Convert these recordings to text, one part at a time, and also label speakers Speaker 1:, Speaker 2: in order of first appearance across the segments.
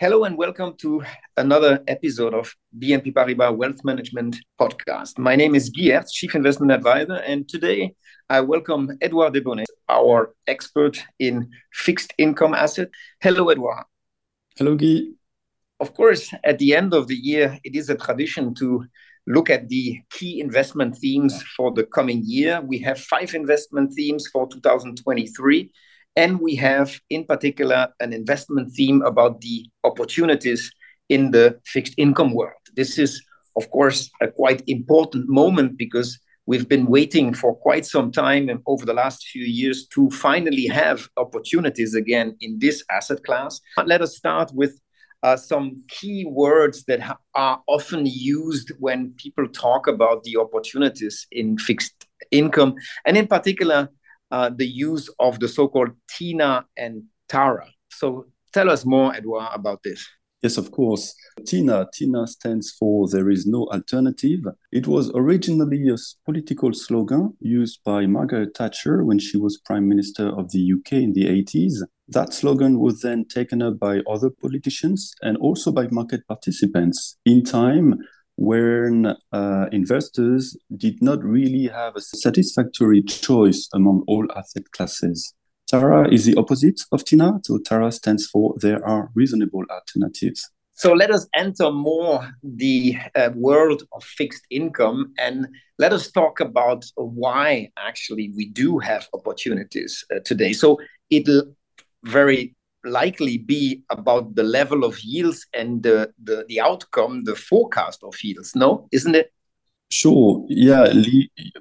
Speaker 1: Hello and welcome to another episode of BNP Paribas Wealth Management Podcast. My name is Guy Ertz, Chief Investment Advisor, and today I welcome Edouard Desbonnets, our expert in fixed income asset. Hello, Edouard.
Speaker 2: Hello, Guy.
Speaker 1: Of course, at the end of the year, it is a tradition to look at the key investment themes for the coming year. We have five investment themes for 2023 and we have, in particular, an investment theme about the opportunities in the fixed income world. This is, of course, a quite important moment because we've been waiting for quite some time and over the last few years to finally have opportunities again in this asset class. Let us start with uh, some key words that ha- are often used when people talk about the opportunities in fixed income, and in particular, uh, the use of the so-called TINA and TARA. So tell us more, Edouard, about this.
Speaker 2: Yes, of course. TINA, TINA stands for There is no alternative. It was originally a political slogan used by Margaret Thatcher when she was Prime Minister of the UK in the 80s. That slogan was then taken up by other politicians and also by market participants. In time, when uh, investors did not really have a satisfactory choice among all asset classes. TARA is the opposite of TINA. So TARA stands for there are reasonable alternatives.
Speaker 1: So let us enter more the uh, world of fixed income and let us talk about why actually we do have opportunities uh, today. So it'll very likely be about the level of yields and the, the, the outcome, the forecast of yields, no? Isn't it?
Speaker 2: Sure. Yeah,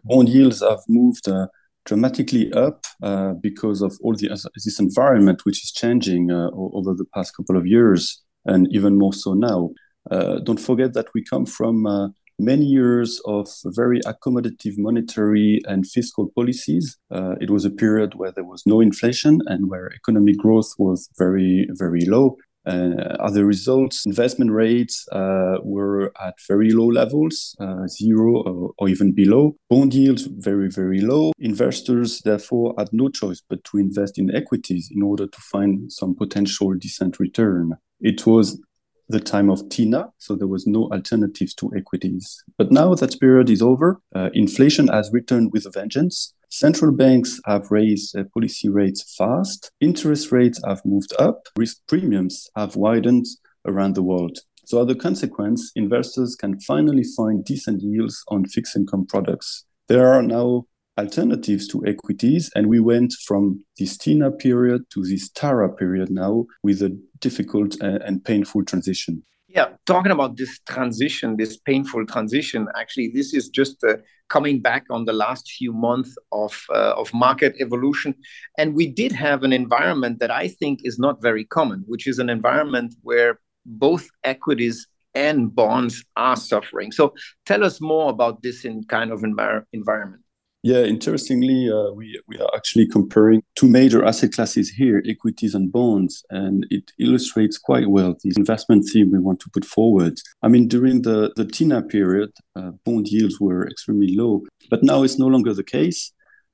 Speaker 2: bond yields have moved uh, dramatically up uh, because of all the this environment which is changing uh, over the past couple of years, and even more so now. Uh, don't forget that we come from uh, many years of very accommodative monetary and fiscal policies. Uh, it was a period where there was no inflation and where economic growth was very, very low. Uh, other results, investment rates uh, were at very low levels, uh, zero or, or, even below. Bond yields very, very low. Investors, therefore, had no choice but to invest in equities in order to find some potential decent return. It was the time of TINA, so there was no alternatives to equities. But now that period is over, uh, inflation has returned with a vengeance. Central banks have raised uh, policy rates fast, interest rates have moved up, risk premiums have widened around the world. So, as a consequence, investors can finally find decent yields on fixed income products. There are now alternatives to equities. And we went from this TINA period to this TARA period now with a difficult and painful transition.
Speaker 1: Yeah, talking about this transition, this painful transition, actually, this is just uh, coming back on the last few months of, uh, of market evolution. And we did have an environment that I think is not very common, which is an environment where both equities and bonds are suffering. So tell us more about this in kind of envir- environment.
Speaker 2: Yeah, interestingly, uh, we, we are actually comparing two major asset classes here, equities and bonds, and it illustrates quite well the investment theme we want to put forward. I mean, during the, the TINA period, uh, bond yields were extremely low, but now it's no longer the case.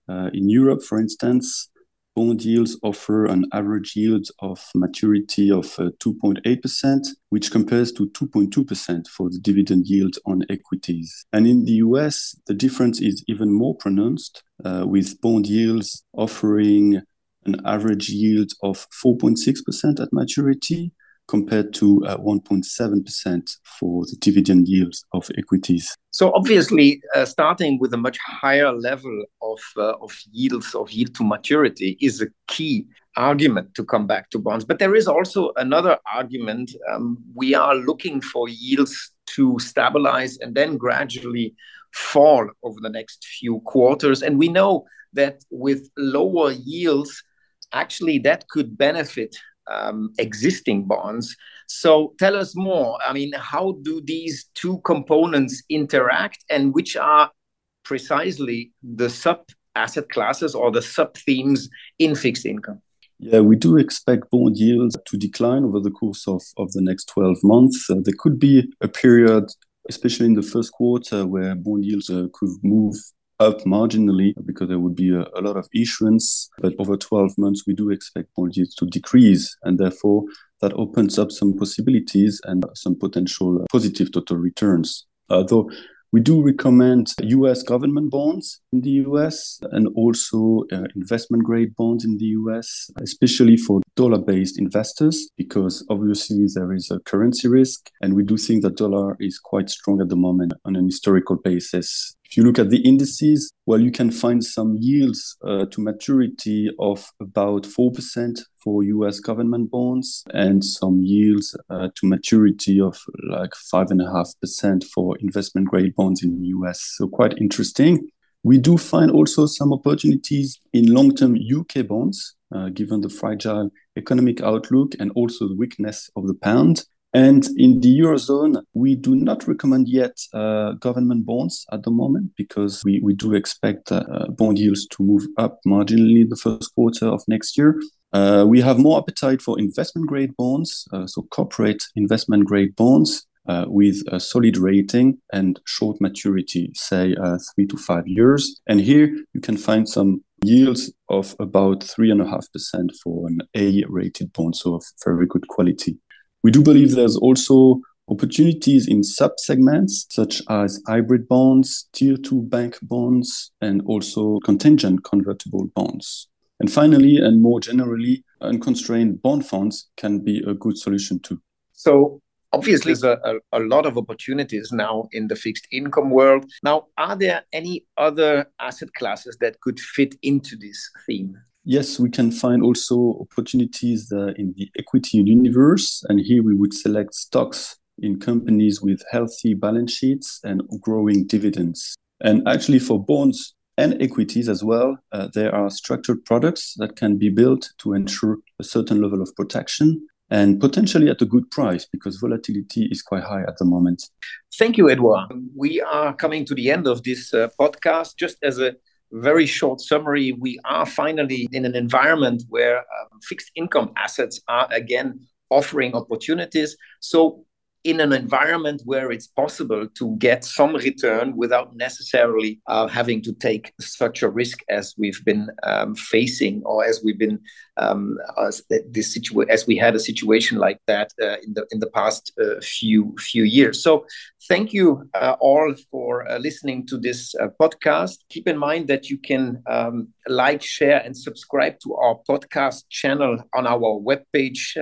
Speaker 2: Uh, in Europe, for instance, bond yields offer an average yield of maturity of uh, 2.8%, which compares to 2.2% for the dividend yield on equities. And in the US, the difference is even more pronounced, uh, with bond yields offering an average yield of 4.6% at maturity compared to uh, 1.7% for the dividend yields of equities.
Speaker 1: So obviously, uh, starting with a much higher level of, uh, of yields, of yield to maturity, is a key argument to come back to bonds. But there is also another argument. Um, we are looking for yields to stabilize and then gradually fall over the next few quarters. And we know that with lower yields, actually that could benefit um, existing bonds. So tell us more. I mean, how do these two components interact, and which are precisely the sub asset classes or the sub themes in fixed income?
Speaker 2: Yeah, we do expect bond yields to decline over the course of, of the next 12 months. Uh, there could be a period, especially in the first quarter, where bond yields uh, could move up marginally because there would be a, a, lot of issuance. But over 12 months, we do expect bond yields to decrease. And therefore, that opens up some possibilities and some potential positive total returns. Although we do recommend US government bonds in the US and also uh, investment grade bonds in the US, especially for dollar based investors, because obviously there is a currency risk. And we do think that dollar is quite strong at the moment on an historical basis. If you look at the indices, well, you can find some yields uh, to maturity of about 4% for US government bonds and some yields uh, to maturity of like 5.5% for investment grade bonds in the US. So, quite interesting. We do find also some opportunities in long term UK bonds, uh, given the fragile economic outlook and also the weakness of the pound. And in the Eurozone, we do not recommend yet uh, government bonds at the moment because we, we do expect uh, bond yields to move up marginally the first quarter of next year. Uh, we have more appetite for investment grade bonds, uh, so corporate investment grade bonds uh, with a solid rating and short maturity, say uh, three to five years. And here you can find some yields of about 3.5% for an A rated bond, so of very good quality. We do believe there's also opportunities in sub-segments such as hybrid bonds, tier two bank bonds, and also contingent convertible bonds. And finally, and more generally, unconstrained bond funds can be a good solution too.
Speaker 1: So obviously there's a, a, a, lot of opportunities now in the fixed income world. Now, are there any other asset classes that could fit into this theme?
Speaker 2: Yes, we can find also opportunities uh, in the equity universe. And here we would select stocks in companies with healthy balance sheets and growing dividends. And actually, for bonds and equities as well, uh, there are structured products that can be built to ensure a certain level of protection and potentially at a good price because volatility is quite high at the moment.
Speaker 1: Thank you, Edouard. We are coming to the end of this uh, podcast. Just as a very short summary, we are finally in an environment where um, fixed income assets are again offering opportunities. So in an environment where it's possible to get some return without necessarily uh, having to take such a risk as we've been um, facing or as we've been um, as this as we had a situation like that uh, in the in the past uh, few few years. So thank you uh, all for uh, listening to this uh, podcast. Keep in mind that you can um, like, share, and subscribe to our podcast channel on our webpage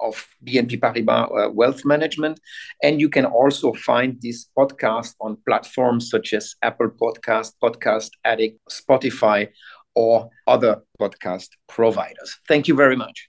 Speaker 1: of BNP Paribas uh, Wealth Management. And you can also find this podcast on platforms such as Apple Podcast, Podcast Addict, Spotify, or other podcast providers. Thank you very much.